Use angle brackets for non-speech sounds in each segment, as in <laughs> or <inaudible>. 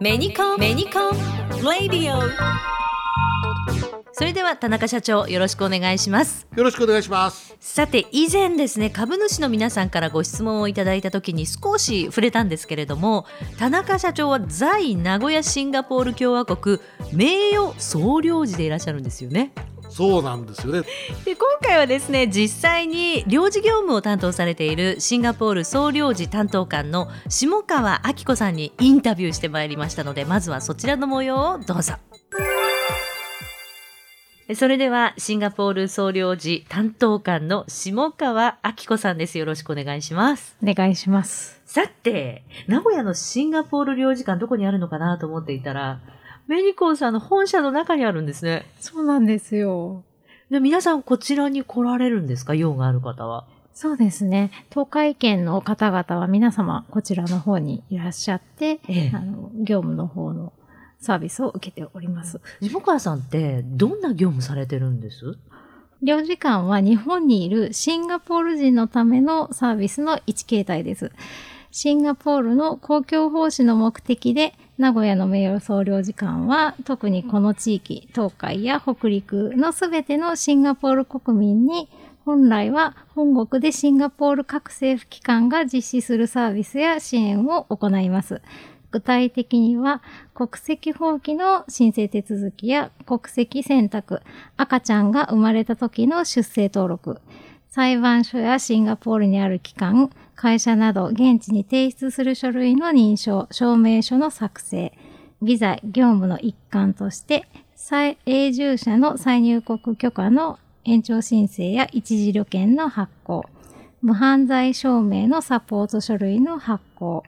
メニコンメニコンレディオそれでは田中社長よろしくお願いします。よろしくお願いします。さて以前ですね株主の皆さんからご質問をいただいた時に少し触れたんですけれども田中社長は在名古屋シンガポール共和国名誉総領事でいらっしゃるんですよねそうなんですよねで今回はですね実際に領事業務を担当されているシンガポール総領事担当官の下川明子さんにインタビューしてまいりましたのでまずはそちらの模様をどうぞ。それではシンガポール総領事担当官の下川明子さんです。よろしくお願いします。お願いします。さて、名古屋のシンガポール領事館どこにあるのかなと思っていたら、メニコンさんの本社の中にあるんですね。そうなんですよ。で皆さんこちらに来られるんですか？用がある方は。そうですね。東海圏の方々は皆様こちらの方にいらっしゃって、ええあの業務の方のサービスを受けております。下川さんってどんな業務されてるんです？領事館は日本にいるシンガポール人のためのサービスの一形態です。シンガポールの公共奉仕の目的で名古屋の名誉総領事館は特にこの地域、東海や北陸のすべてのシンガポール国民に本来は本国でシンガポール各政府機関が実施するサービスや支援を行います。具体的には国籍放棄の申請手続きや国籍選択、赤ちゃんが生まれた時の出生登録、裁判所やシンガポールにある機関、会社など現地に提出する書類の認証、証明書の作成、ビザ業務の一環として、再永住者の再入国許可の延長申請や一時旅券の発行、無犯罪証明のサポート書類の発行、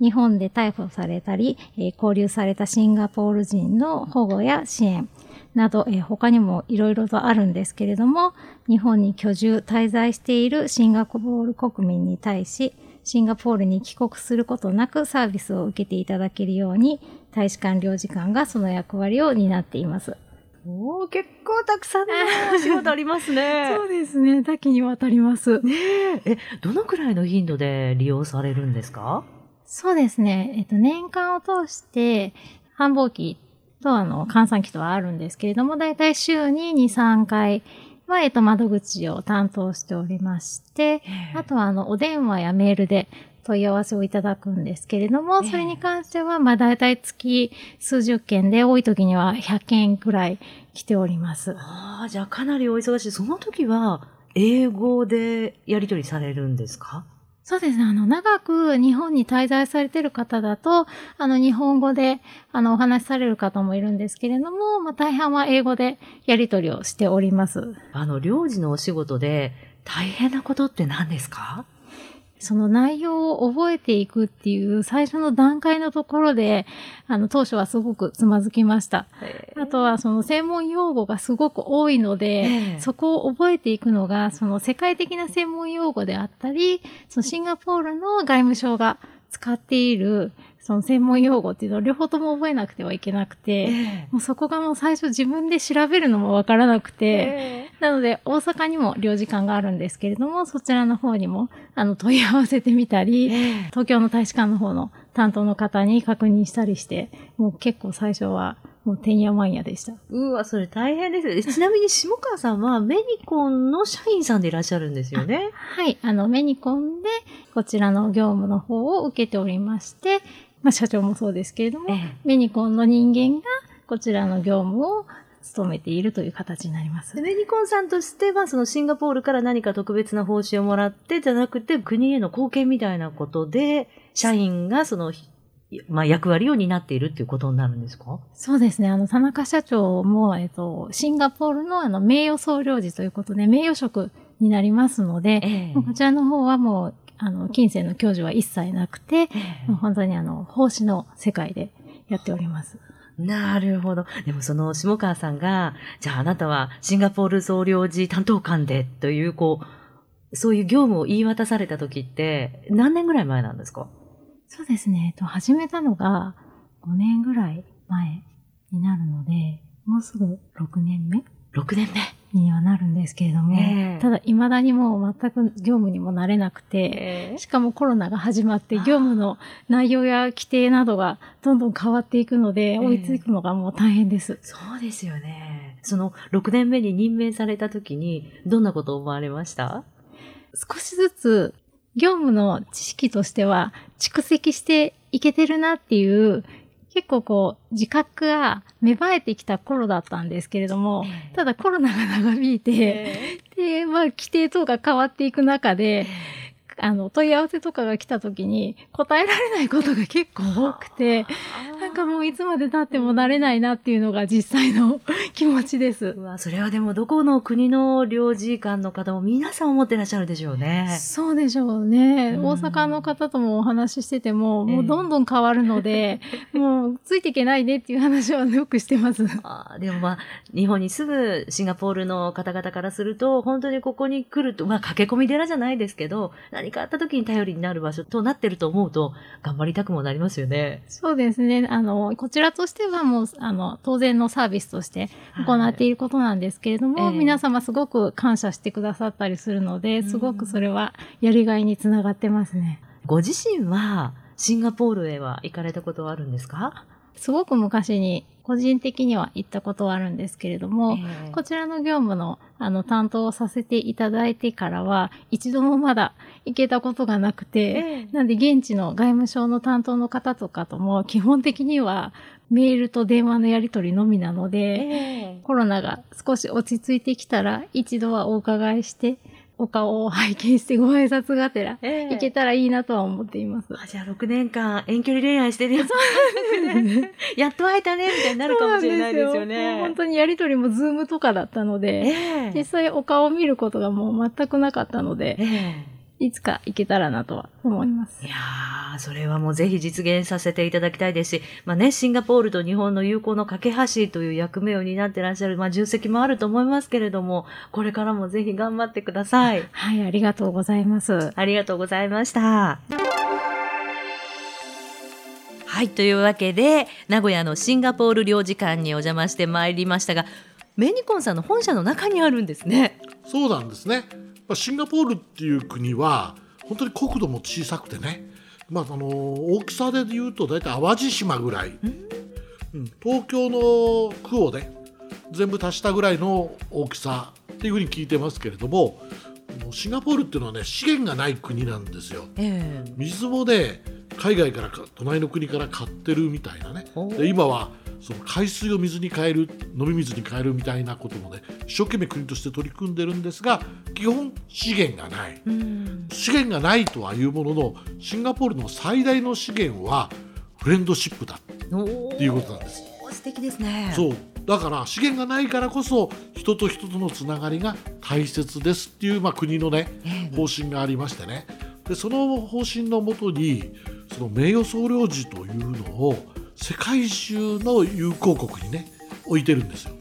日本で逮捕されたり、えー交留されたシンガポール人の保護や支援など、えー他にもいろいろとあるんですけれども、日本に居住、滞在しているシンガポール国民に対し、シンガポールに帰国することなくサービスを受けていただけるように、大使館領事館がその役割を担っています。おお、結構たくさんの <laughs> お仕事ありますね。そうですね。多岐にわたります。ねえ、え、どのくらいの頻度で利用されるんですか？そうですね。えっと、年間を通して、繁忙期と、あの、換算期とはあるんですけれども、だいたい週に2、3回は、えっと、窓口を担当しておりまして、あとは、あの、お電話やメールで問い合わせをいただくんですけれども、ええそれに関しては、まあ、だいたい月数十件で、多い時には100件くらい来ております。ああ、じゃあかなりお忙しい。その時は、英語でやり取りされるんですか？そうですね。あの、長く日本に滞在されてる方だと、あの、日本語で、あの、お話しされる方もいるんですけれども、まあ、大半は英語でやり取りをしております。あの、領事のお仕事で大変なことって何ですか？その内容を覚えていくっていう最初の段階のところで、あの、当初はすごくつまずきました。あとは、その専門用語がすごく多いので、ええそこを覚えていくのが、その世界的な専門用語であったり、そのシンガポールの外務省が使っている、その専門用語っていうのを両方とも覚えなくてはいけなくて、えもうそこがもう最初自分で調べるのもわからなくて、えなので、大阪にも領事館があるんですけれども、そちらの方にも、あの、問い合わせてみたり、え。東京の大使館の方の担当の方に確認したりして、もう結構最初は、もうてんやわんやでした。うわ、それ大変ですよ。えちなみに <laughs> 下川さんはメニコンの社員さんでいらっしゃるんですよね。はい、あの、メニコンで、こちらの業務の方を受けておりまして、まあ、社長もそうですけれども、ええメニコンの人間が、こちらの業務を務めているという形になりますで。メニコンさんとしては、そのシンガポールから何か特別な報酬をもらってじゃなくて、国への貢献みたいなことで、社員がその、まあ、役割を担っているっていうことになるんですか？そうですね。あの、田中社長も、えっと、シンガポールのあの、名誉総領事ということで、名誉職になりますので、ええこちらの方はもう、あの、金銭の享受は一切なくて、もう本当にあの、奉仕の世界でやっております。なるほど。でもその下川さんが、じゃああなたはシンガポール総領事担当官でという、こう、そういう業務を言い渡された時って何年ぐらい前なんですか？そうですね。えっと、始めたのが5年ぐらい前になるので、もうすぐ6年目 ?6 年目？にはなるんですけれども、ええただ未だにもう全く業務にもなれなくて、しかもコロナが始まって業務の内容や規定などがどんどん変わっていくので、え追いつくのがもう大変です。そうですよね。その6年目に任命された時に、どんなことを思われました？少しずつ業務の知識としては蓄積していけてるなっていう、結構こう自覚が芽生えてきた頃だったんですけれども、ただコロナが長引いて、で、まあ規定等が変わっていく中で、あの、問い合わせとかが来た時に答えられないことが結構多くて、なんかもういつまで経ってもなれないなっていうのが実際の気持ちですそれはでもどこの国の領事館の方も皆さん思ってらっしゃるでしょうね。そうでしょうね。うん大阪の方ともお話ししてても、ええもうどんどん変わるので、<laughs> もうついていけないねっていう話はよくしてます。あーでもまあ、日本に住むシンガポールの方々からすると、本当にここに来ると、まあ、駆け込み寺じゃないですけど、何かあった時に頼りになる場所となってると思うと、頑張りたくもなりますよね。そうですね。あの、こちらとしてはもう、あの、当然のサービスとして行っていることなんですけれども、ええ皆様すごく感謝してくださったりするので、すごくそれはやりがいにつながってますね。ご自身は、シンガポールへは行かれたことはあるんですか？すごく昔に個人的には行ったことはあるんですけれども、ええ。こちらの業務のあの担当をさせていただいてからは、一度もまだ行けたことがなくて、ええ。なんで現地の外務省の担当の方とかとも基本的にはメールと電話のやり取りのみなので、ええ。コロナが少し落ち着いてきたら一度はお伺いして、お顔を拝見してご挨拶がてら、ええ。行けたらいいなとは思っています。あじゃあ6年間遠距離恋愛してるやつ <laughs> やっと会えたねみたいになるかもしれないですよそうなんですよ。本ね。当にやり取りもズームとかだったので、ええ。実際お顔を見ることがもう全くなかったので、えいつか行けたらなとは思いますえい。やー、それはもうぜひ実現させていただきたいですし、まあね、シンガポールと日本の友好の架け橋という役目を担ってらっしゃる、まあ重責もあると思いますけれども、これからもぜひ頑張ってください。はい、ありがとうございます。ありがとうございました。はい、というわけで、名古屋のシンガポール領事館にお邪魔してまいりましたが、メニコンさんの本社の中にあるんですね。そうなんですね。まあシンガポールっていう国は本当に国土も小さくてね、まああの大きさで言うと大体淡路島ぐらい、うん、東京の区をね全部足したぐらいの大きさっていうふうに聞いてますけれども、シンガポールっていうのはね資源がない国なんですよ。え水もね海外からか隣の国から買ってるみたいなね。おで今はその海水を水に変える飲み水に変えるみたいなこともね一生懸命国として取り組んでるんですが基本資源がないうん。資源がないとはいうもののシンガポールの最大の資源はフレンドシップだおっていうことなんです。素敵ですね。そうだから資源がないからこそ人と人とのつながりが大切ですっていう、まあ、国のねええ方針がありましてねでその方針のもとにその名誉総領事というのを世界中の友好国にね置いてるんですよ。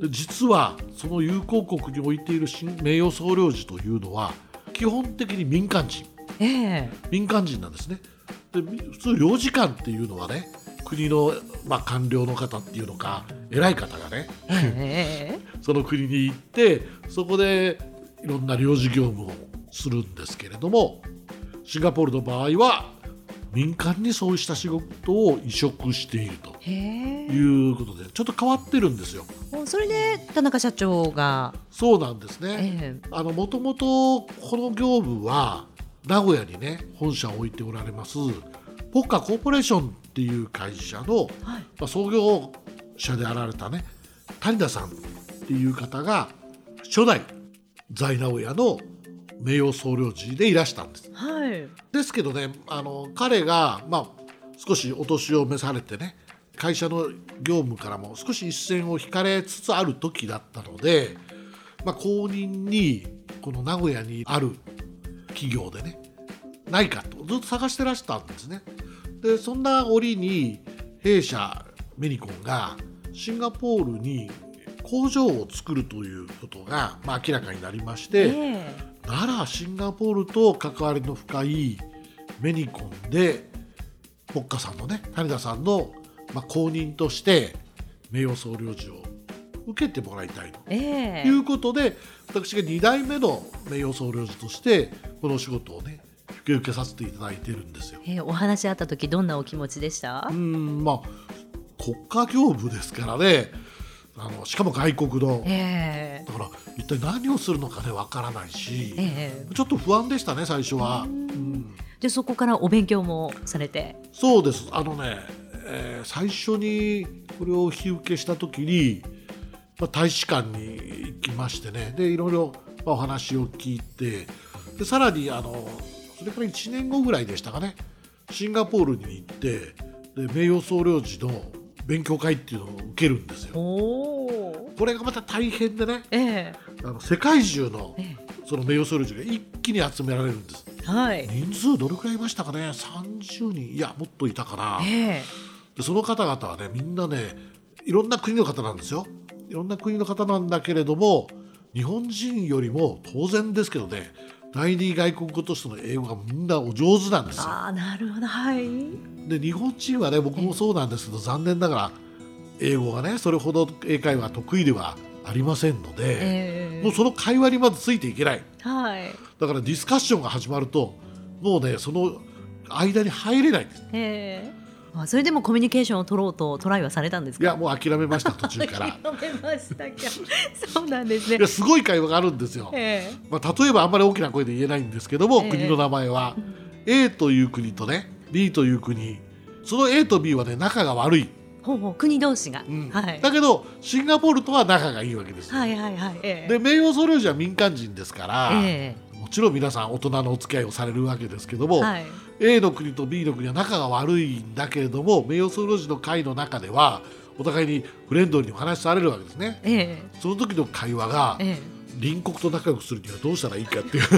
で実はその友好国に置いている新名誉総領事というのは基本的に民間人ええ民間人なんですね。で普通領事館っていうのはね国の、まあ、官僚の方っていうのか偉い方がねええ <laughs> その国に行ってそこでいろんな領事業務をするんですけれどもシンガポールの場合は民間にそうした仕事を移植しているということでちょっと変わってるんですよ。おそれで田中社長が、そうなんですね。ええあのもともとこの業務は名古屋にね本社を置いておられますポッカコーポレーションっていう会社の、はいまあ、創業者であられたね谷田さんっていう方が初代在名古屋の名誉総領事でいらしたんです。はい。ですけどねあの彼が、まあ、少しお年を召されてね会社の業務からも少し一線を引かれつつある時だったので、まあ、後任にこの名古屋にある企業でねないかとずっと探してらしたんですね。でそんな折に弊社メニコンがシンガポールに工場を作るということが、まあ、明らかになりまして、えならシンガポールと関わりの深いメニコンでポッカさんのね谷田さんの、まあ、後任として名誉総領事を受けてもらいたいとええいうことで、私が2代目の名誉総領事としてこのお仕事をね引き受けさせていただいてるんですよ。えーお話あった時どんなお気持ちでした？う？んまあ国家業務ですからねあのしかも外国の。ええ。だから一体何をするのかねわからないし、ええ。ちょっと不安でしたね最初は。うん。でそこからお勉強もされて、そうです。あのね、えー最初にこれを引き受けした時に、まあ、大使館に行きましてね。でいろいろ、まあ、お話を聞いて。でさらにあのそれから1年後ぐらいでしたかね。シンガポールに行ってで名誉総領事の勉強会っていうのを受けるんですよ。これがまた大変でねえあの世界中のえその名誉総領事が一気に集められるんです。えはい、人数どれくらいいましたかね？30人。いやもっといたかな。え。でその方々はねみんなねいろんな国の方なんですよ。いろんな国の方なんだけれども日本人よりも当然ですけどね第二外国語としての英語がみんなお上手なんですよ。ああなるほど。はい。で日本人はね僕もそうなんですけど残念ながら英語がねそれほど英会話得意ではありませんので、ええ。もうその会話にまずついていけない。はい。だからディスカッションが始まるともうねその間に入れない。んですええあそれでもコミュニケーションを取ろうとトライはされたんですか？いやもう諦めました途中から。諦めましたか <laughs> そうなんですね。いやすごい会話があるんですよ。えまあ、例えばあんまり大きな声で言えないんですけども、ええ。国の名前は。A という国とね B という国。その A と B はね仲が悪い、えほうほう国同士が、うん。はい。だけどシンガポールとは仲がいいわけです。はいはいはい。ええ。で名誉総領事は民間人ですから、えもちろん皆さん大人のお付き合いをされるわけですけども、えはい A の国と B の国は仲が悪いんだけれども名誉総領事の会の中ではお互いにフレンドリーにお話しされるわけですね。えその時の会話が、ええ。隣国と仲良くするにはどうしたらいいかっていう。<laughs>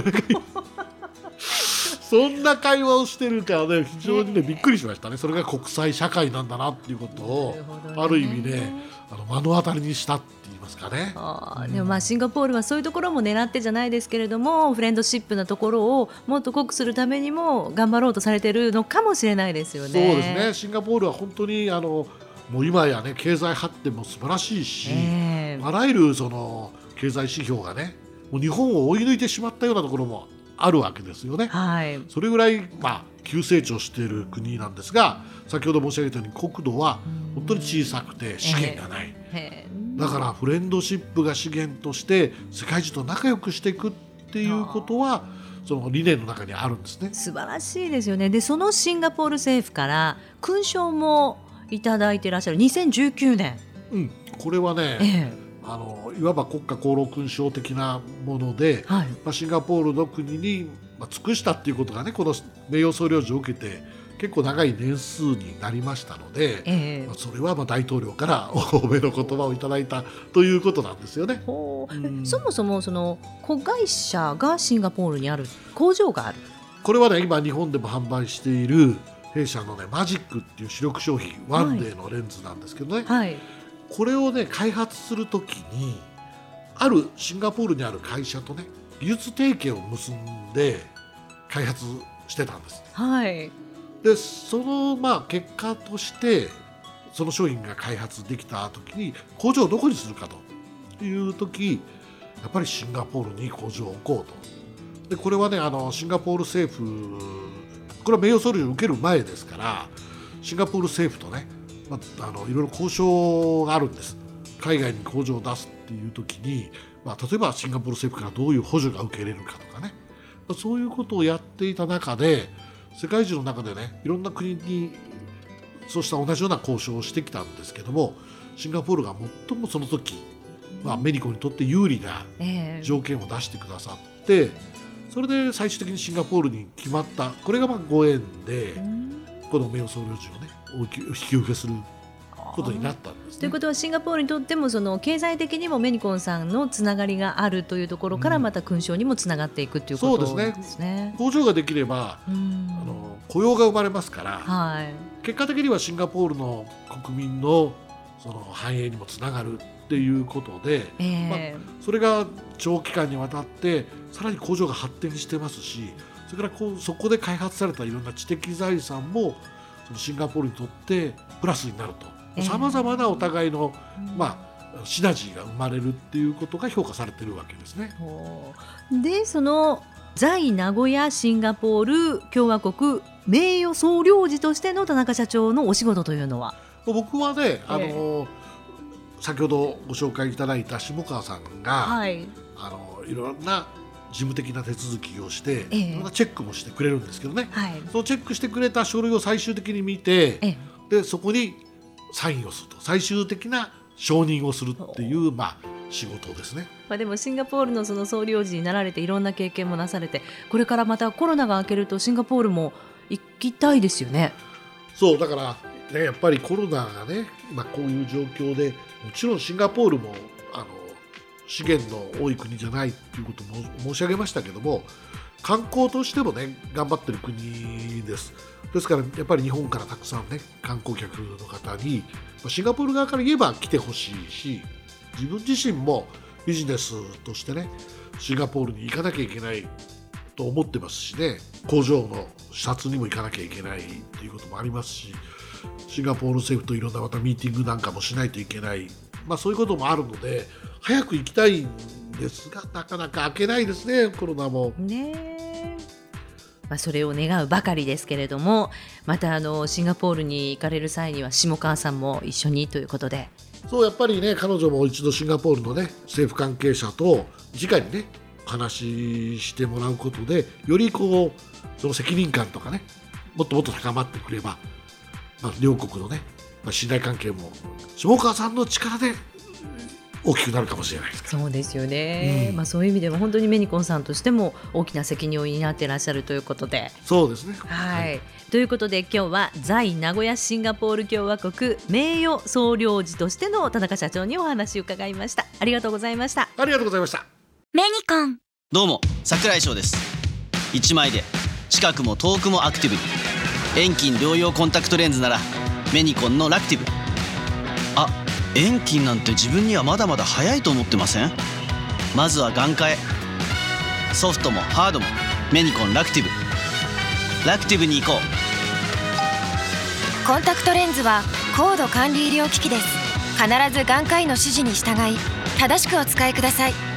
そんな会話をしてるからね非常にねびっくりしましたね。それが国際社会なんだなっていうことをね。ある意味ねあの目の当たりにしたっますかね。あーでもまあシンガポールはそういうところも狙ってじゃないですけれどもフレンドシップなところをもっと濃くするためにも頑張ろうとされてるのかもしれないですよね。そうですねシンガポールは本当にあのもう今やね経済発展も素晴らしいし、ええあらゆるその経済指標がねもう日本を追い抜いてしまったようなところもあるわけですよね。はい。それぐらい、まあ、急成長している国なんですが先ほど申し上げたように国土は本当に小さくて資源がない、へえだからフレンドシップが資源として世界中と仲良くしていくっていうことはその理念の中にあるんですね。素晴らしいですよね。でそのシンガポール政府から勲章もいただいていらっしゃる2019年。うん、これはね、えあのいわば国家功労勲章的なものでえ、はい。まあ、シンガポールの国に、まあ、尽くしたっていうことがねこの名誉総領事を受けて結構長い年数になりましたので、ええまあ、それはまあ大統領から <laughs> お褒めの言葉をいただいたということなんですよね。うんそもそもその子会社がシンガポールにある工場がある。これはね今日本でも販売している弊社のねマジックっていう主力商品ワンデーのレンズなんですけどね、はい。これをね開発するときにあるシンガポールにある会社とね技術提携を結んで開発してたんです。はい。でそのまあ結果としてその商品が開発できた時に工場をどこにするかという時やっぱりシンガポールに工場を置こうとでこれはねあのシンガポール政府これは名誉総理を受ける前ですからシンガポール政府とね、まあ、あのいろいろ交渉があるんです。海外に工場を出すっていう時に、まあ、例えばシンガポール政府からどういう補助が受け入れるかとかね。まあそういうことをやっていた中で世界中の中でねいろんな国にそうした同じような交渉をしてきたんですけどもシンガポールが最もその時、まあ、メリコにとって有利なええ。条件を出してくださってそれで最終的にシンガポールに決まった。これがまあご縁でこの名誉総領事をね引き受けすることになったんですね。ということはシンガポールにとってもその経済的にもメニコンさんのつながりがあるというところからうんまた勲章にもつながっていくということそうですねですね。工場ができればうんあの雇用が生まれますからはい。結果的にはシンガポールの国民のその繁栄にもつながるっていうことでええそれが長期間にわたってさらに工場が発展してますしそれからこうそこで開発されたいろんな知的財産もそのシンガポールにとってプラスになるええ。とさまざまなお互いの、まあ、シナジーが生まれるっていうことが評価されてるわけですね。でその在名古屋シンガポール共和国名誉総領事としての田中社長のお仕事というのは？僕はね、あの先ほどご紹介いただいた下川さんが、はい、あのいろんな事務的な手続きをして、ええ、いろんなチェックもしてくれるんですけどね、はい、そのチェックしてくれた書類を最終的に見て、え、でそこにサインをすると。最終的な承認をするっていう、まあ、仕事ですね。まあ、でもシンガポールのその総領事になられていろんな経験もなされてこれからまたコロナが明けるとシンガポールも行きたいですよね。そうだからね、やっぱりコロナがね、まあ、こういう状況でもちろんシンガポールも資源の多い国じゃないということも申し上げましたけども観光としてもね頑張ってる国です。ですからやっぱり日本からたくさんね観光客の方にシンガポール側から言えば来てほしいし自分自身もビジネスとしてねシンガポールに行かなきゃいけないと思ってますしね工場の視察にも行かなきゃいけないっていうこともありますしシンガポール政府といろんなまたミーティングなんかもしないといけない、まあ、そういうこともあるので早く行きたいんですがなかなか開けないですねコロナも。ねまあ、それを願うばかりですけれどもまたあのシンガポールに行かれる際には下川さんも一緒にということでそうやっぱりね彼女も一度シンガポールのね政府関係者と直にね話してもらうことでよりこうその責任感とかねもっともっと高まってくればまあ、両国のね、まあ、信頼関係も下川さんの力で大きくなるかもしれないですそうですよね、うん、まあ、そういう意味でも本当にメニコンさんとしても大きな責任を担っていらっしゃるということで。そうですね、はい、はい、ということで今日は在名古屋シンガポール共和国名誉総領事としての田中社長にお話を伺いました。ありがとうございました。ありがとうございました。メニコン。どうも桜井翔です。1枚で近くも遠くもアクティブに。遠近療養コンタクトレンズならメニコンのラクティブ。あ遠近なんて自分にはまだまだ早いと思ってません？まずは眼科へ。ソフトもハードもメニコンラクティブ。ラクティブに行こう。コンタクトレンズは高度管理医療機器です。必ず眼科医の指示に従い正しくお使いください。